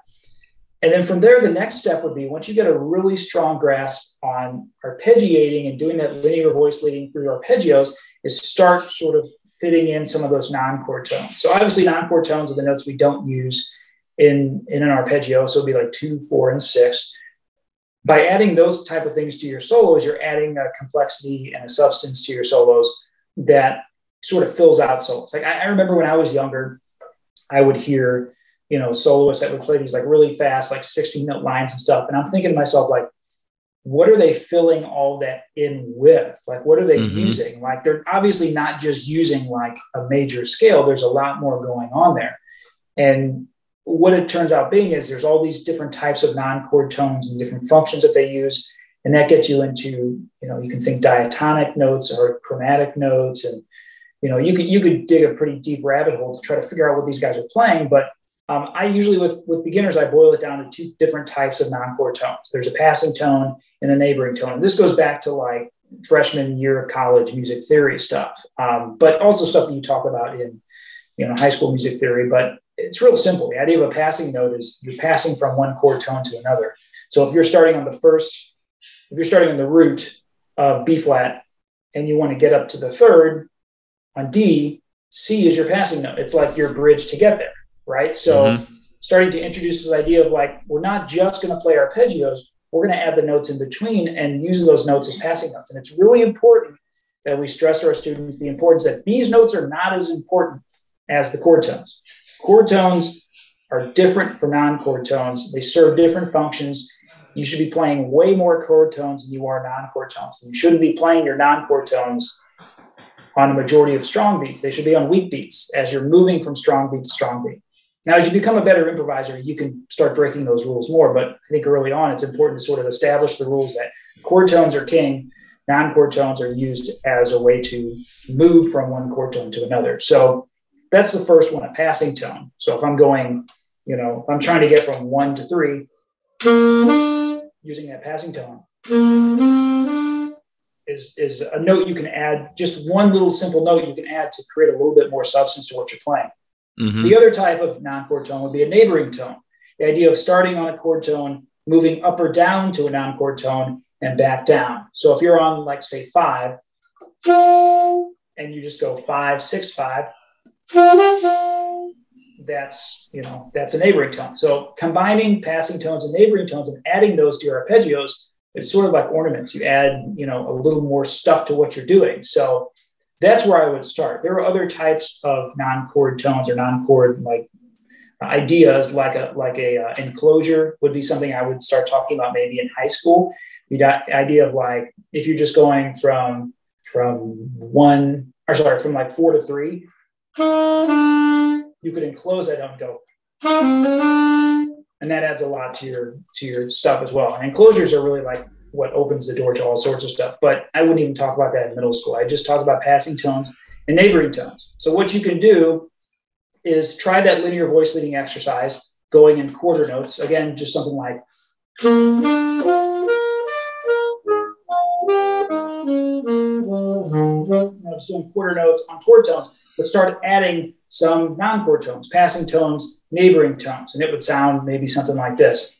And then from there, the next step would be once you get a really strong grasp on arpeggiating and doing that linear voice leading through arpeggios, is start sort of fitting in some of those non-chord tones. So obviously, non-chord tones are the notes we don't use in, in an arpeggio. So it'd be like two, four, and six by adding those type of things to your solos, you're adding a complexity and a substance to your solos that sort of fills out solos. Like I, I remember when I was younger, I would hear, you know, soloists that would play these like really fast, like 16 note lines and stuff. And I'm thinking to myself, like, what are they filling all that in with? Like, what are they mm-hmm. using? Like, they're obviously not just using like a major scale. There's a lot more going on there. And what it turns out being is there's all these different types of non-chord tones and different functions that they use. And that gets you into, you know, you can think diatonic notes or chromatic notes. And, you know, you could, you could dig a pretty deep rabbit hole to try to figure out what these guys are playing. But um, I usually, with, with beginners, I boil it down to two different types of non-chord tones. There's a passing tone and a neighboring tone. And this goes back to like freshman year of college music theory stuff, um, but also stuff that you talk about in, you know, high school music theory. But it's real simple. The idea of a passing note is you're passing from one chord tone to another. So if you're starting on the first, if you're starting on the root of B flat and you want to get up to the third on D, C is your passing note. It's like your bridge to get there, right? So mm-hmm. starting to introduce this idea of like, we're not just going to play arpeggios, we're going to add the notes in between and using those notes as passing notes. And it's really important that we stress to our students the importance that these notes are not as important as the chord tones. Chord tones are different from non-chord tones. They serve different functions. You should be playing way more chord tones than you are non-chord tones. And you shouldn't be playing your non-chord tones on a majority of strong beats. They should be on weak beats as you're moving from strong beat to strong beat. Now, as you become a better improviser, you can start breaking those rules more. But I think early on, it's important to sort of establish the rules that chord tones are king, non chord tones are used as a way to move from one chord tone to another. So that's the first one, a passing tone. So if I'm going, you know, I'm trying to get from one to three using that passing tone is, is a note you can add, just one little simple note you can add to create a little bit more substance to what you're playing. Mm-hmm. The other type of non-chord tone would be a neighboring tone. The idea of starting on a chord tone, moving up or down to a non-chord tone, and back down. So if you're on, like, say, five, and you just go five, six, five, that's you know that's a neighboring tone. So combining passing tones and neighboring tones and adding those to your arpeggios, it's sort of like ornaments. You add you know a little more stuff to what you're doing. So that's where I would start. There are other types of non-chord tones or non-chord like ideas, like a like a uh, enclosure would be something I would start talking about maybe in high school. The idea of like if you're just going from from one or sorry from like four to three, you could enclose that and go, and that adds a lot to your to your stuff as well. And enclosures are really like what opens the door to all sorts of stuff. But I wouldn't even talk about that in middle school. I just talk about passing tones and neighboring tones. So what you can do is try that linear voice leading exercise, going in quarter notes. Again, just something like. Just doing quarter notes on chord tones, but start adding some non-chord tones, passing tones, neighboring tones, and it would sound maybe something like this.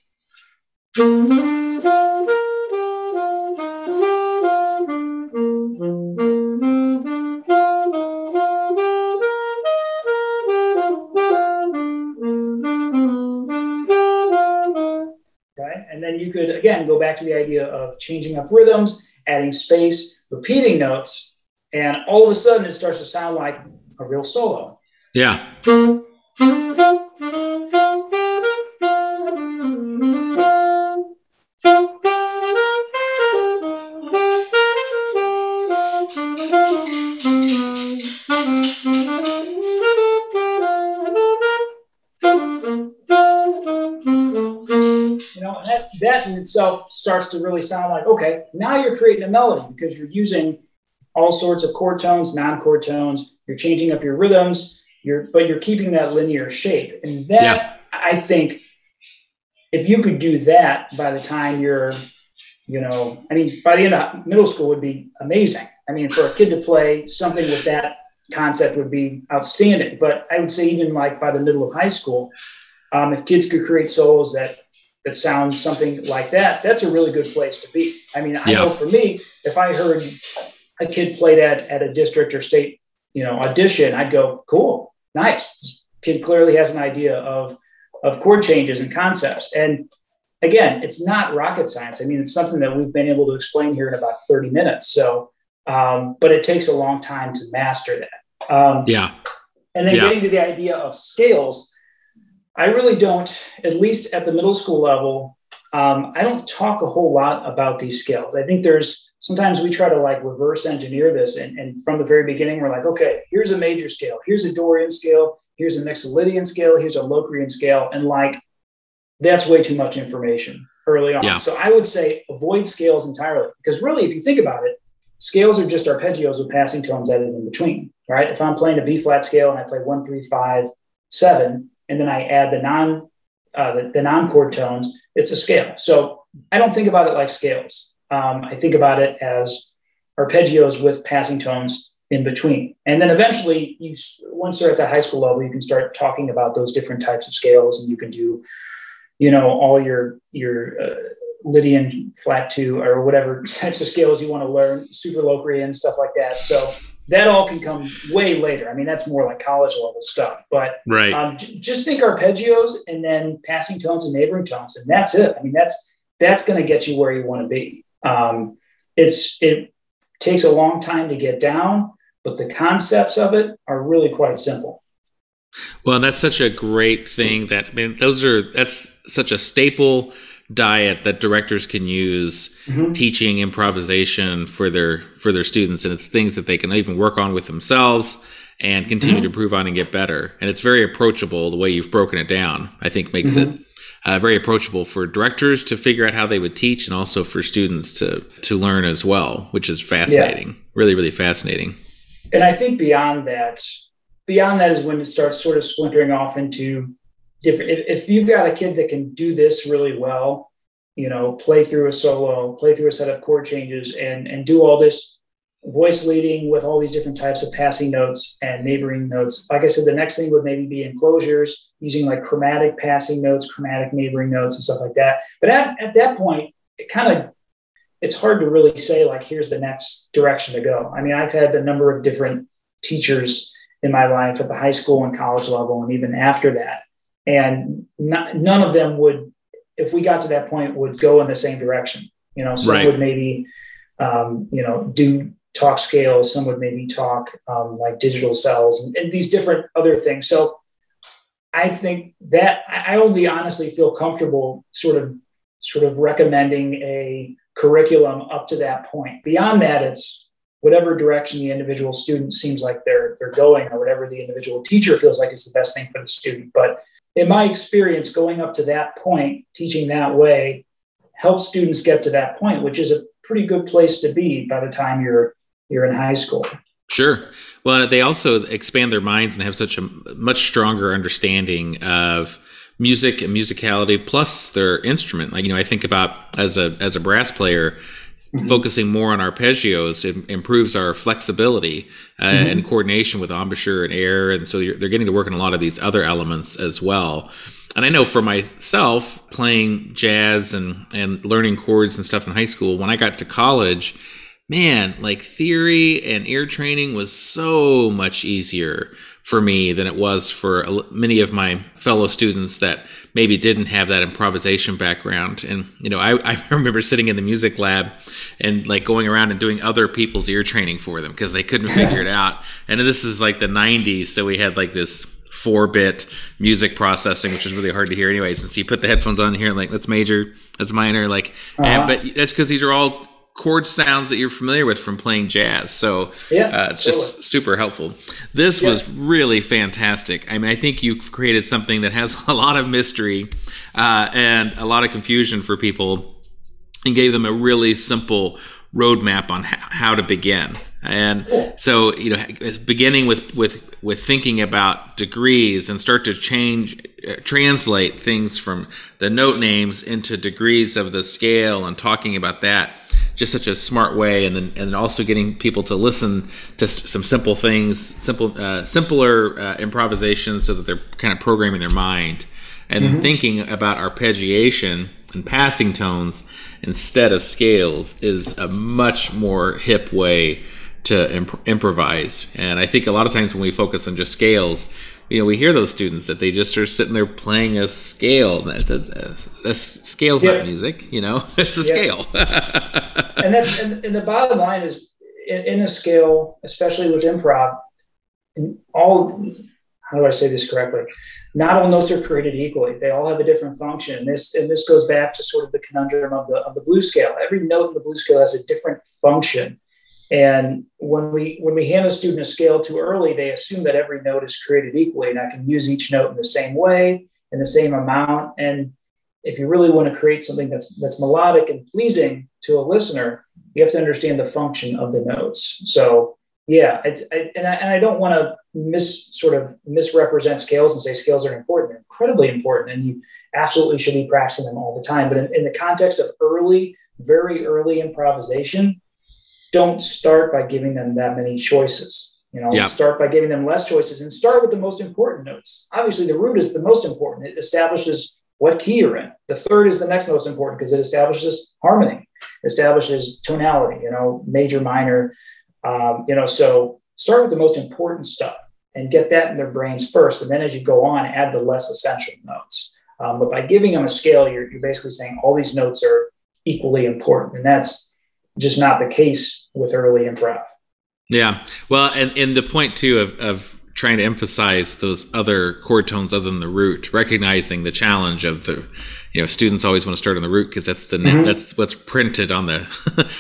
And then you could, again, go back to the idea of changing up rhythms, adding space, repeating notes, and all of a sudden it starts to sound like a real solo. Yeah. You know, that in itself starts to really sound like, okay, now you're creating a melody because you're using all sorts of chord tones, non-chord tones. You're changing up your rhythms. You're, but you're keeping that linear shape, and that yeah. I think, if you could do that by the time you're, you know, I mean, by the end of middle school would be amazing. I mean, for a kid to play something with that concept would be outstanding. But I would say even like by the middle of high school, um, if kids could create solos that that sound something like that, that's a really good place to be. I mean, I yeah. know for me, if I heard a kid play that at a district or state, you know, audition, I'd go, cool, nice. This kid clearly has an idea of of chord changes and concepts. And again, it's not rocket science. I mean, it's something that we've been able to explain here in about 30 minutes. So, um, but it takes a long time to master that. Um, yeah. And then yeah. getting to the idea of scales, I really don't, at least at the middle school level, um, I don't talk a whole lot about these scales. I think there's sometimes we try to like reverse engineer this. And, and from the very beginning, we're like, okay, here's a major scale, here's a Dorian scale, here's a Mixolydian scale, here's a Locrian scale. And like, that's way too much information early on. Yeah. So I would say avoid scales entirely because really, if you think about it, scales are just arpeggios with passing tones added in between. Right? If I'm playing a B flat scale and I play one, three, five, seven, and then I add the non uh, the, the non chord tones, it's a scale. So I don't think about it like scales. Um, I think about it as arpeggios with passing tones in between. And then eventually, you once they're at the high school level, you can start talking about those different types of scales, and you can do, you know, all your your uh, Lydian flat two or whatever types of scales you want to learn, super Locrian stuff like that. So that all can come way later. I mean, that's more like college level stuff. But right, um, j- just think arpeggios and then passing tones and neighboring tones, and that's it. I mean, that's that's going to get you where you want to be. Um, it's it takes a long time to get down, but the concepts of it are really quite simple. Well, and that's such a great thing that I mean those are that's such a staple diet that directors can use mm-hmm. teaching improvisation for their for their students and it's things that they can even work on with themselves and continue mm-hmm. to improve on and get better and it's very approachable the way you've broken it down i think makes mm-hmm. it uh, very approachable for directors to figure out how they would teach and also for students to to learn as well which is fascinating yeah. really really fascinating and i think beyond that beyond that is when it starts sort of splintering off into different if, if you've got a kid that can do this really well you know play through a solo play through a set of chord changes and and do all this voice leading with all these different types of passing notes and neighboring notes. Like I said, the next thing would maybe be enclosures using like chromatic passing notes, chromatic neighboring notes, and stuff like that. But at, at that point, it kind of it's hard to really say like here's the next direction to go. I mean, I've had a number of different teachers in my life at the high school and college level, and even after that, and not, none of them would, if we got to that point, would go in the same direction. You know, some right. would maybe um, you know, do talk scales, some would maybe talk um, like digital cells and, and, these different other things. So I think that I only honestly feel comfortable sort of sort of recommending a curriculum up to that point. Beyond that, it's whatever direction the individual student seems like they're they're going or whatever the individual teacher feels like is the best thing for the student. But in my experience, going up to that point, teaching that way helps students get to that point, which is a pretty good place to be by the time you're you're in high school. Sure. Well, they also expand their minds and have such a much stronger understanding of music and musicality plus their instrument. Like, you know, I think about as a as a brass player, mm-hmm. focusing more on arpeggios it improves our flexibility uh, mm-hmm. and coordination with embouchure and air and so they're getting to work on a lot of these other elements as well and I know for myself, playing jazz and, and learning chords and stuff in high school, when I got to college, man, like theory and ear training was so much easier for me than it was for many of my fellow students that maybe didn't have that improvisation background. And, you know, I, I remember sitting in the music lab and like going around and doing other people's ear training for them because they couldn't figure it out. And this is like the 90s. So we had like this four bit music processing, which is really hard to hear anyway. Since you put the headphones on here, like that's major, that's minor, like, uh-huh. and, but that's because these are all chord sounds that you're familiar with from playing jazz. So yeah, uh, it's totally. just super helpful. This yeah. was really fantastic. I mean, I think you created something that has a lot of mystery uh, and a lot of confusion for people, and gave them a really simple roadmap on how to begin. And so, you know, beginning with with with thinking about degrees and start to change, translate things from the note names into degrees of the scale and talking about that just such a smart way and then and also getting people to listen to some simple things simple uh, simpler uh, improvisation so that they're kind of programming their mind and mm-hmm. thinking about arpeggiation and passing tones instead of scales is a much more hip way to imp- improvise and i think a lot of times when we focus on just scales you know, we hear those students that they just are sitting there playing a scale. That's a, scale's yeah. not music, you know, it's a yeah. scale. and that's and, and, the bottom line is in, in, a scale, especially with improv, all how do I say this correctly? Not all notes are created equally. They all have a different function. And this and this goes back to sort of the conundrum of the of the blues scale. Every note in the blues scale has a different function. And when we when we hand a student a scale too early, they assume that every note is created equally, and I can use each note in the same way, in the same amount. And if you really want to create something that's that's melodic and pleasing to a listener, you have to understand the function of the notes. So yeah, I, and, I, and I don't want to mis sort of misrepresent scales and say scales are important. They're incredibly important, and you absolutely should be practicing them all the time. But in, in the context of early, very early improvisation, don't start by giving them that many choices. You know, start by giving them less choices and start with the most important notes. Obviously, the root is the most important. It establishes what key you're in. The third is the next most important because it establishes harmony, establishes tonality, you know, major, minor. Um, you know, so start with the most important stuff and get that in their brains first. And then as you go on, add the less essential notes. Um, but by giving them a scale, you're, you're basically saying all these notes are equally important. And that's just not the case with early improv. Yeah. Well, and, and the point too of, of trying to emphasize those other chord tones other than the root, recognizing the challenge of the, you know, students always want to start on the root because that's the mm-hmm. that's what's printed on the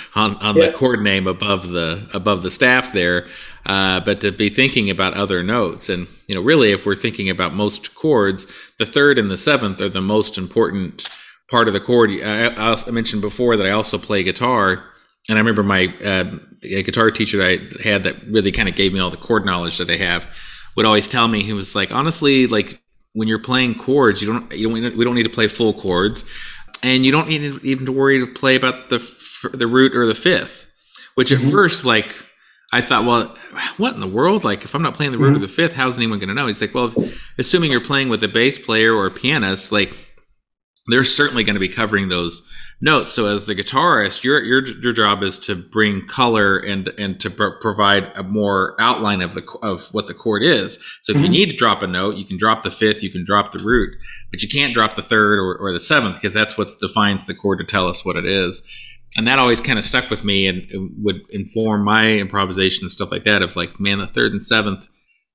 on, on yeah. the chord name above the above the staff there. Uh, but to be thinking about other notes, and you know, really, if we're thinking about most chords, the third and the seventh are the most important part of the chord. I, I mentioned before that I also play guitar and I remember my uh, guitar teacher that I had that really kind of gave me all the chord knowledge that I have would always tell me he was like honestly like when you're playing chords you don't you don't we don't need to play full chords and you don't need even to worry to play about the the root or the fifth which at mm-hmm. first like I thought well what in the world like if I'm not playing the root mm-hmm. or the fifth how's anyone going to know he's like well if, assuming you're playing with a bass player or a pianist like they're certainly going to be covering those notes. So as the guitarist, your your your job is to bring color and and to pr- provide a more outline of the of what the chord is. So if mm-hmm. you need to drop a note, you can drop the fifth, you can drop the root, but you can't drop the third or, or the seventh because that's what defines the chord to tell us what it is. And that always kind of stuck with me and would inform my improvisation and stuff like that. Of like, man, the third and seventh,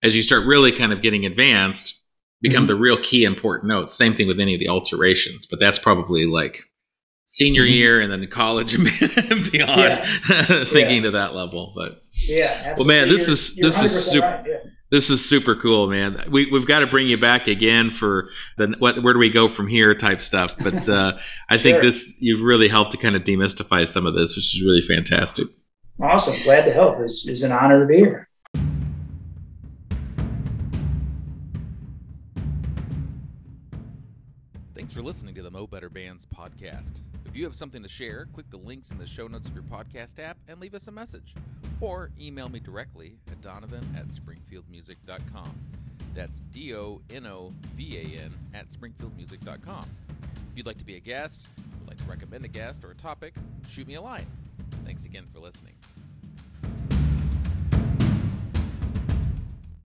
as you start really kind of getting advanced, become mm-hmm. the real key important notes. Same thing with any of the alterations, but that's probably like senior mm-hmm. year and then college and beyond yeah. thinking yeah. to that level but yeah absolutely. well man this you're, is you're this is super right. yeah. this is super cool man we, we've got to bring you back again for the what where do we go from here type stuff but uh, i sure. think this you've really helped to kind of demystify some of this which is really fantastic awesome glad to help it's, it's an honor to be here Thanks for listening to the Mo Better Bands podcast. If you have something to share, click the links in the show notes of your podcast app and leave us a message. Or email me directly at donovan at springfieldmusic.com. That's D O N O V A N at springfieldmusic.com. If you'd like to be a guest, would like to recommend a guest or a topic, shoot me a line. Thanks again for listening.